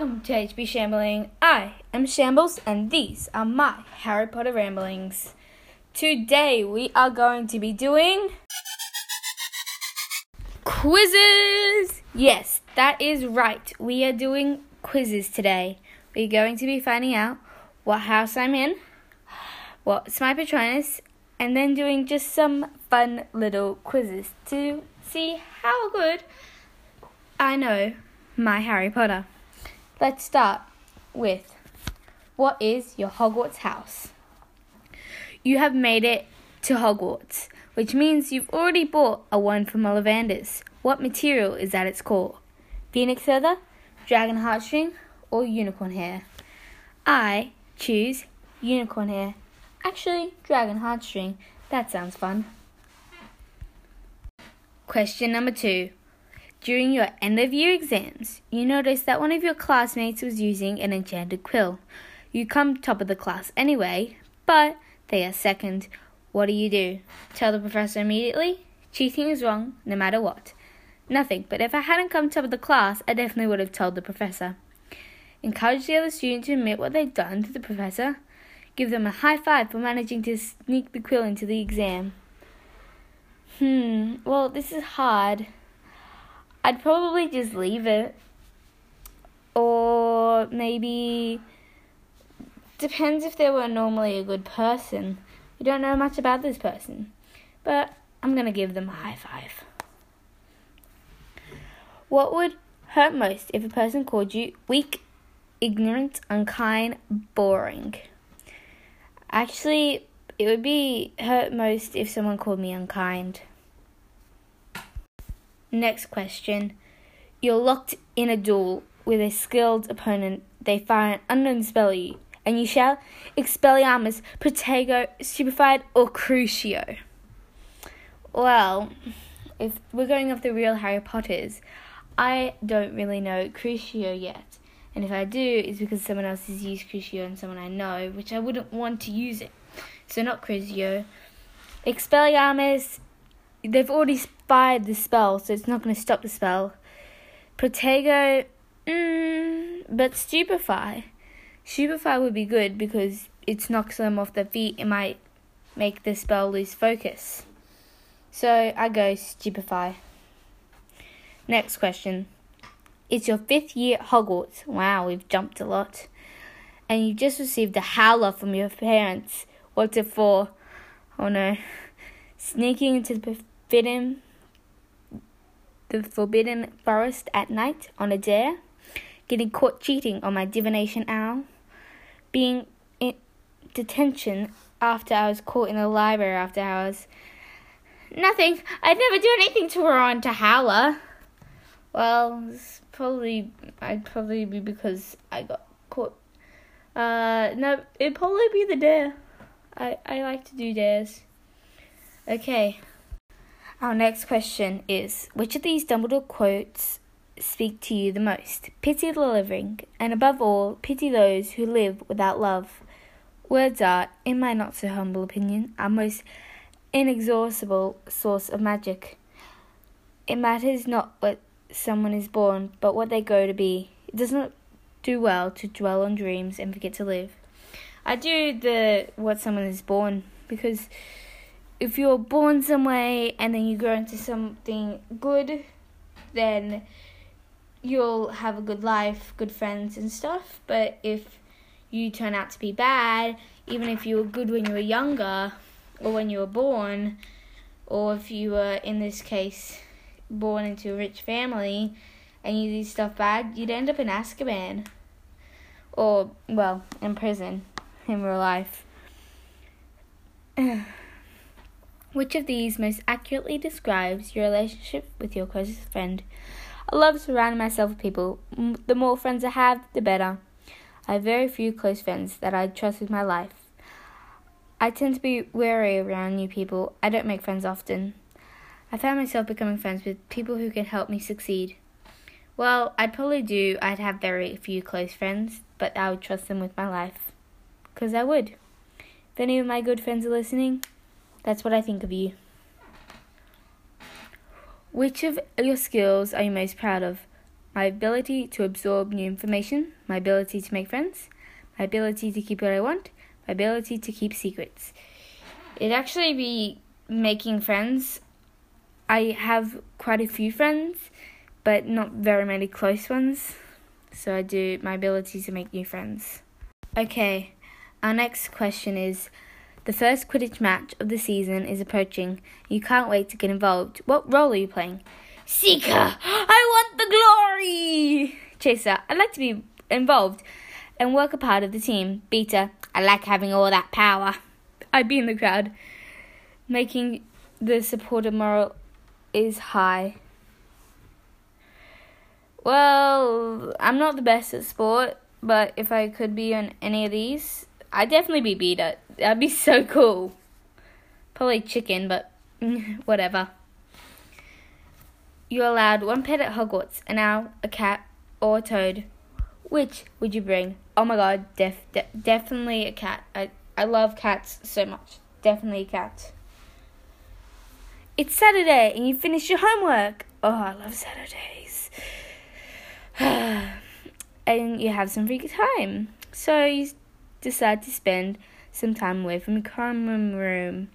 Welcome to HB Shambling. I am Shambles, and these are my Harry Potter ramblings. Today we are going to be doing quizzes. Yes, that is right. We are doing quizzes today. We're going to be finding out what house I'm in, what's my Patronus, and then doing just some fun little quizzes to see how good I know my Harry Potter. Let's start with what is your Hogwarts house? You have made it to Hogwarts, which means you've already bought a wand from Ollivanders. What material is at its core? Phoenix feather, dragon heartstring, or unicorn hair? I choose unicorn hair. Actually, dragon heartstring. That sounds fun. Question number two. During your end of year exams, you notice that one of your classmates was using an enchanted quill. You come top of the class anyway, but they are second. What do you do? Tell the professor immediately? Cheating is wrong, no matter what. Nothing, but if I hadn't come top of the class, I definitely would have told the professor. Encourage the other student to admit what they've done to the professor. Give them a high five for managing to sneak the quill into the exam. Hmm, well, this is hard. I'd probably just leave it. Or maybe. Depends if they were normally a good person. You don't know much about this person. But I'm gonna give them a high five. What would hurt most if a person called you weak, ignorant, unkind, boring? Actually, it would be hurt most if someone called me unkind. Next question. You're locked in a duel with a skilled opponent. They fire an unknown spell at you, and you shout Expelliarmus, Protego, Stupefied, or Crucio. Well, if we're going off the real Harry Potters, I don't really know Crucio yet. And if I do, it's because someone else has used Crucio and someone I know, which I wouldn't want to use it. So not Crucio. Expelliarmus, they've already fired the spell, so it's not going to stop the spell. Protego, mm, but Stupefy. Stupefy would be good because it knocks them off their feet. It might make the spell lose focus. So I go Stupefy. Next question. It's your fifth year at Hogwarts. Wow, we've jumped a lot. And you've just received a howler from your parents. What's it for? Oh no. Sneaking into the forbidden the forbidden forest at night on a dare, getting caught cheating on my divination owl, being in detention after I was caught in the library after hours. Nothing. I'd never do anything to her on to Howler. Well, it's probably I'd probably be because I got caught. Uh, no, it'd probably be the dare. I I like to do dares. Okay. Our next question is Which of these Dumbledore quotes speak to you the most? Pity the living, and above all, pity those who live without love. Words are, in my not so humble opinion, our most inexhaustible source of magic. It matters not what someone is born, but what they grow to be. It does not do well to dwell on dreams and forget to live. I do the what someone is born because if you're born some way and then you grow into something good, then you'll have a good life, good friends and stuff. But if you turn out to be bad, even if you were good when you were younger or when you were born, or if you were in this case born into a rich family and you do stuff bad, you'd end up in Azkaban. Or well, in prison in real life. Which of these most accurately describes your relationship with your closest friend? I love surrounding myself with people. The more friends I have, the better. I have very few close friends that I trust with my life. I tend to be wary around new people. I don't make friends often. I found myself becoming friends with people who can help me succeed. Well, I'd probably do. I'd have very few close friends, but I would trust them with my life. Because I would. If any of my good friends are listening, that's what I think of you. Which of your skills are you most proud of? my ability to absorb new information, my ability to make friends, my ability to keep what I want, my ability to keep secrets. It'd actually be making friends. I have quite a few friends, but not very many close ones. So I do my ability to make new friends. Okay, our next question is the first Quidditch match of the season is approaching. You can't wait to get involved. What role are you playing? Seeker! I want the glory! Chaser, I'd like to be involved and work a part of the team. Beater, I like having all that power. I'd be in the crowd. Making the supporter moral is high. Well, I'm not the best at sport, but if I could be on any of these, I'd definitely be beat beater. That'd be so cool. Probably chicken, but whatever. You're allowed one pet at Hogwarts, an owl, a cat, or a toad. Which would you bring? Oh my god, def, de- definitely a cat. I, I love cats so much. Definitely a cat. It's Saturday and you finished your homework. Oh, I love Saturdays. and you have some free time. So you decide to spend some time away from the common room.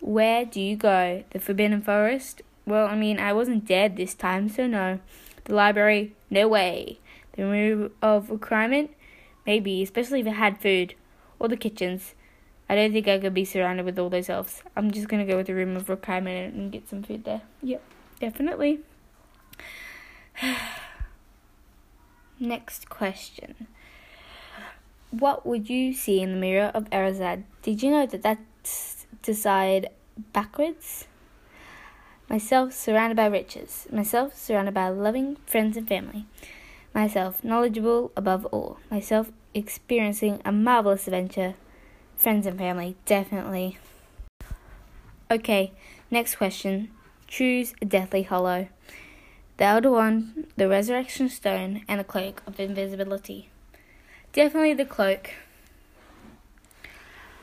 Where do you go? The Forbidden Forest? Well, I mean, I wasn't dead this time, so no. The library? No way. The room of requirement? Maybe, especially if it had food. Or the kitchens. I don't think I could be surrounded with all those elves. I'm just gonna go with the room of requirement and get some food there. Yep, definitely. Next question. What would you see in the mirror of Erised? Did you know that that's decided backwards? Myself surrounded by riches. Myself surrounded by loving friends and family. Myself knowledgeable above all. Myself experiencing a marvelous adventure. Friends and family, definitely. Okay, next question. Choose a Deathly Hallow. The Elder Wand, the Resurrection Stone, and the Cloak of Invisibility. Definitely the cloak.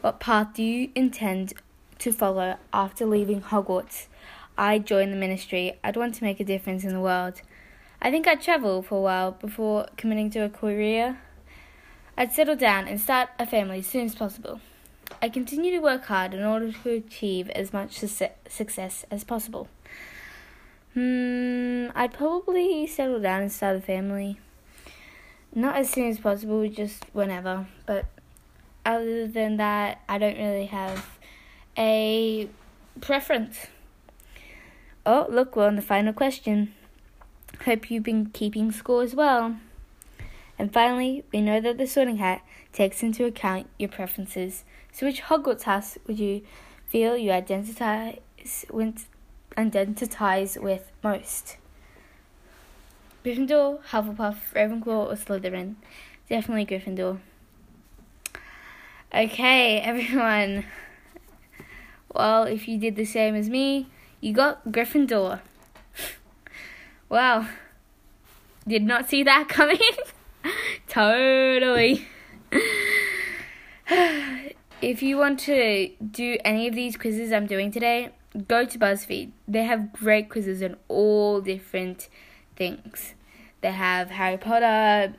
What path do you intend to follow after leaving Hogwarts? I join the ministry. I'd want to make a difference in the world. I think I'd travel for a while before committing to a career. I'd settle down and start a family as soon as possible. I continue to work hard in order to achieve as much success as possible. Hmm, I'd probably settle down and start a family. Not as soon as possible, just whenever. But other than that, I don't really have a preference. Oh, look, we're on the final question. Hope you've been keeping score as well. And finally, we know that the sorting hat takes into account your preferences. So, which Hogwarts house would you feel you identify with, with most? Gryffindor, Hufflepuff, Ravenclaw, or Slytherin? Definitely Gryffindor. Okay, everyone. Well, if you did the same as me, you got Gryffindor. wow. Did not see that coming. totally. if you want to do any of these quizzes I'm doing today, go to BuzzFeed. They have great quizzes on all different things. They have Harry Potter,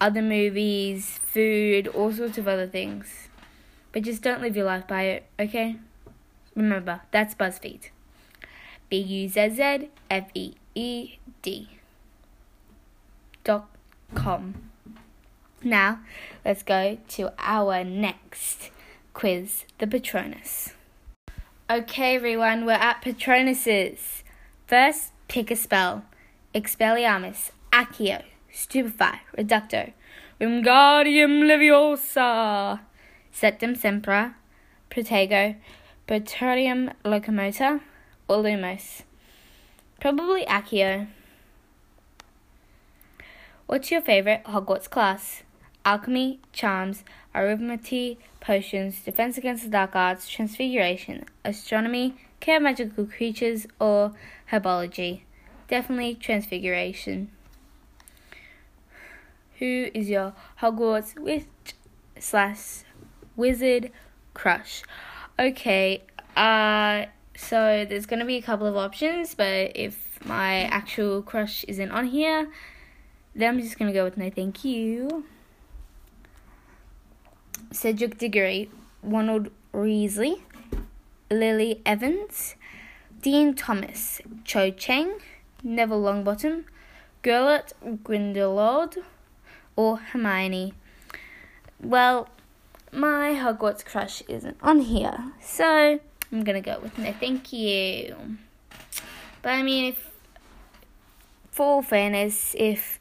other movies, food, all sorts of other things. But just don't live your life by it, okay? Remember, that's BuzzFeed. B U Z Z F E E D dot com. Now, let's go to our next quiz, the Patronus. Okay, everyone, we're at Patronuses. First, pick a spell. Expelliarmus, Accio, Stupefy, Reducto, Wingardium Leviosa, Septem Sempra, Protego, Praetorium Locomotor, or Lumos. Probably Accio. What's your favorite Hogwarts class? Alchemy, Charms, Arithmetic, Potions, Defense Against the Dark Arts, Transfiguration, Astronomy, Care of Magical Creatures, or Herbology? Definitely Transfiguration. Who is your Hogwarts witch slash wizard crush? Okay, uh, so there's gonna be a couple of options, but if my actual crush isn't on here, then I'm just gonna go with no thank you. Cedric Diggory, Ronald Weasley, Lily Evans, Dean Thomas, Cho Chang, Neville Longbottom, Gellert Grindelwald, or Hermione. Well, my Hogwarts crush isn't on here, so I'm gonna go with no thank you. But I mean, if for fairness, if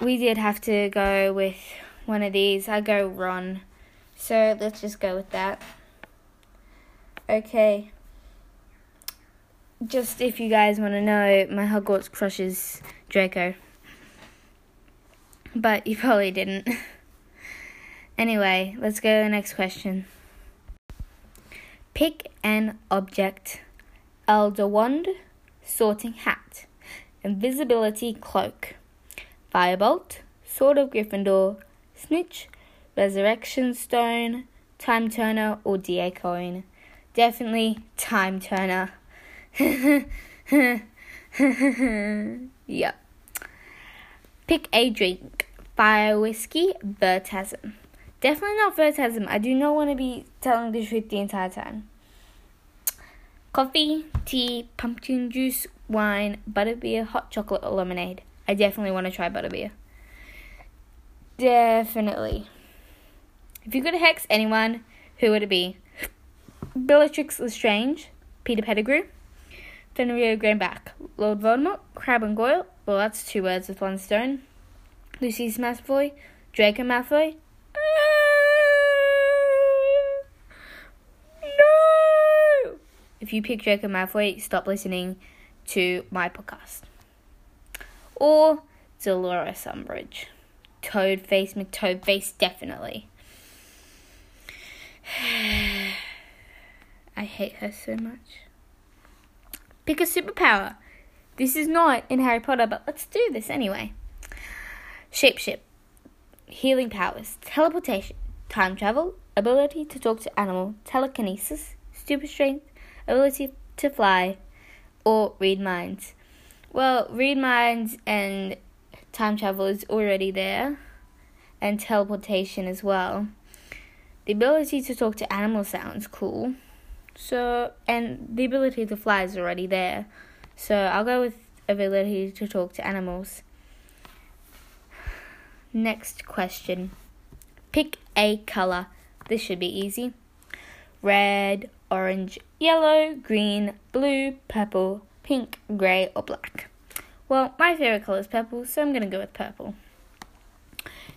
we did have to go with one of these, I go Ron. So let's just go with that. Okay. Just if you guys want to know, my Hogwarts crush is Draco. But you probably didn't. anyway, let's go to the next question. Pick an object. Elder wand, sorting hat, invisibility cloak, firebolt, sword of Gryffindor, snitch, resurrection stone, time turner, or DA coin. Definitely time turner. yep. Pick a drink. Fire whiskey, Vertasm. Definitely not Vertasm. I do not want to be telling the truth the entire time. Coffee, tea, pumpkin juice, wine, butterbeer, hot chocolate, or lemonade. I definitely want to try butterbeer. Definitely. If you could hex anyone, who would it be? Bellatrix Lestrange, Peter Pettigrew, Fenrir Greyback, Lord Voldemort, Crabbe and Goyle. Well, that's two words with one stone. Lucius Malfoy, Draco Malfoy. No! If you pick Draco Malfoy, stop listening to my podcast. Or Dolores Umbridge. Toadface McToadface, definitely. I hate her so much. Pick a superpower. This is not in Harry Potter, but let's do this anyway. Shapeshift, healing powers, teleportation, time travel, ability to talk to animal, telekinesis, super strength, ability to fly, or read minds. Well, read minds and time travel is already there, and teleportation as well. The ability to talk to animals sounds cool. So, and the ability to fly is already there. So, I'll go with ability to talk to animals. Next question. Pick a color. This should be easy. Red, orange, yellow, green, blue, purple, pink, grey, or black. Well, my favorite color is purple, so I'm going to go with purple.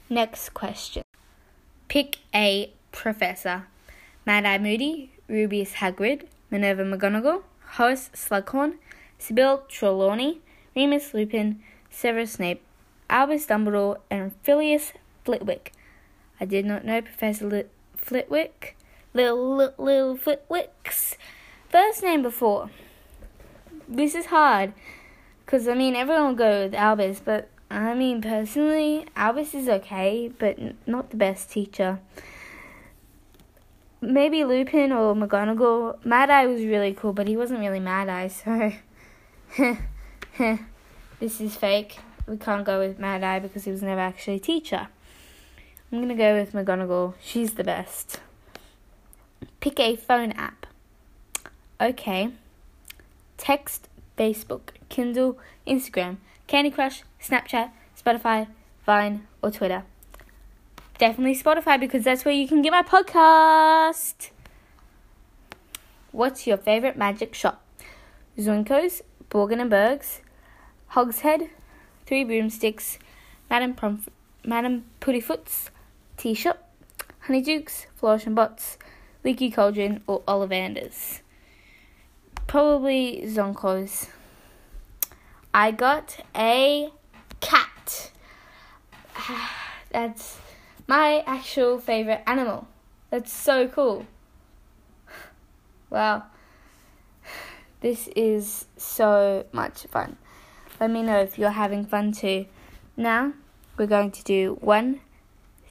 Next question. Pick a professor. Mad Eye Moody, Rubeus Hagrid, Minerva McGonagall, Horace Slughorn, Sybill Trelawney, Remus Lupin, Severus Snape, Albus Dumbledore, and Filius Flitwick. I did not know Professor Lit- Flitwick, little, little, little Flitwick's first name before. This is hard, because I mean, everyone will go with Albus, but I mean, personally, Albus is okay, but not the best teacher maybe Lupin or McGonagall. Mad Eye was really cool, but he wasn't really Mad Eye, so this is fake. We can't go with Mad Eye because he was never actually a teacher. I'm gonna go with McGonagall. She's the best. Pick a phone app. Okay. Text, Facebook, Kindle, Instagram, Candy Crush, Snapchat, Spotify, Vine, or Twitter definitely Spotify because that's where you can get my podcast. What's your favorite magic shop? Zonko's, Borgin and Burkes, Hogshead, Three Broomsticks, Madame, Promf- Madame Puddifoot's, Tea Shop, Honeydukes, Flourish and Blotts, Leaky Cauldron, or Ollivander's. Probably Zonko's. I got a cat. That's my actual favorite animal. That's so cool. Wow. This is so much fun. Let me know if you're having fun too. Now, we're going to do one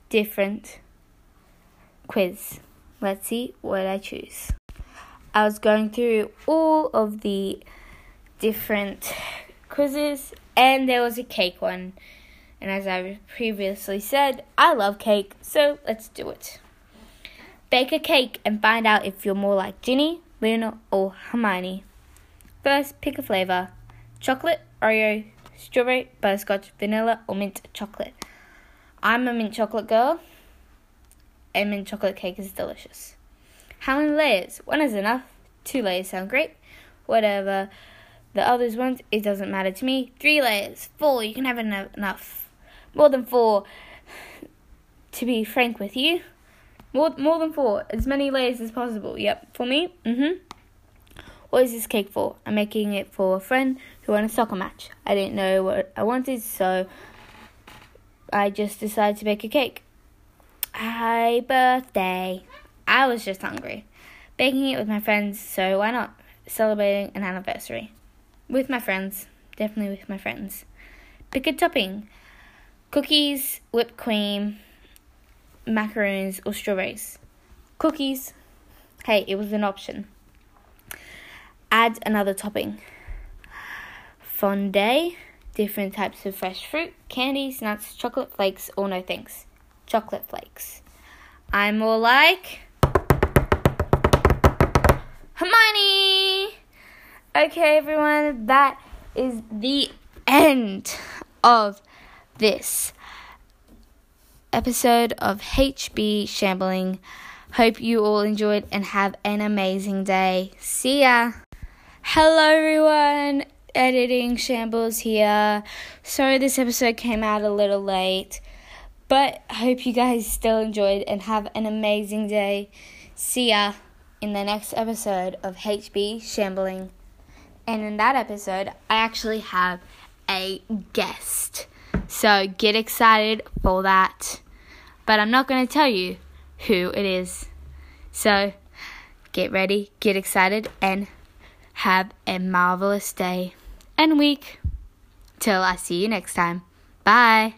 different quiz. Let's see what I choose. I was going through all of the different quizzes, and there was a cake one. And as I previously said, I love cake, so let's do it. Bake a cake and find out if you're more like Ginny, Luna, or Hermione. First, pick a flavor chocolate, Oreo, strawberry, butterscotch, vanilla, or mint chocolate. I'm a mint chocolate girl, and mint chocolate cake is delicious. How many layers? One is enough. Two layers sound great. Whatever the others want, it doesn't matter to me. Three layers, four, you can have enough. More than four, to be frank with you. More, more than four, as many layers as possible. Yep, for me, mm hmm. What is this cake for? I'm making it for a friend who won a soccer match. I didn't know what I wanted, so I just decided to bake a cake. Happy birthday. I was just hungry. Baking it with my friends, so why not? Celebrating an anniversary. With my friends. Definitely with my friends. Pick a topping cookies, whipped cream, macaroons, or strawberries. Cookies. Hey, it was an option. Add another topping. Fondue, different types of fresh fruit, candies, nuts, chocolate flakes, or no thanks. Chocolate flakes. I'm more like Hermione. Okay, everyone, that is the end of this episode of HB Shambling. Hope you all enjoyed and have an amazing day. See ya. Hello, everyone. Editing Shambles here. Sorry this episode came out a little late, but I hope you guys still enjoyed and have an amazing day. See ya in the next episode of HB Shambling. And in that episode, I actually have a guest. So get excited for that. But I'm not going to tell you who it is. So get ready, get excited, and have a marvelous day and week. Till I see you next time. Bye.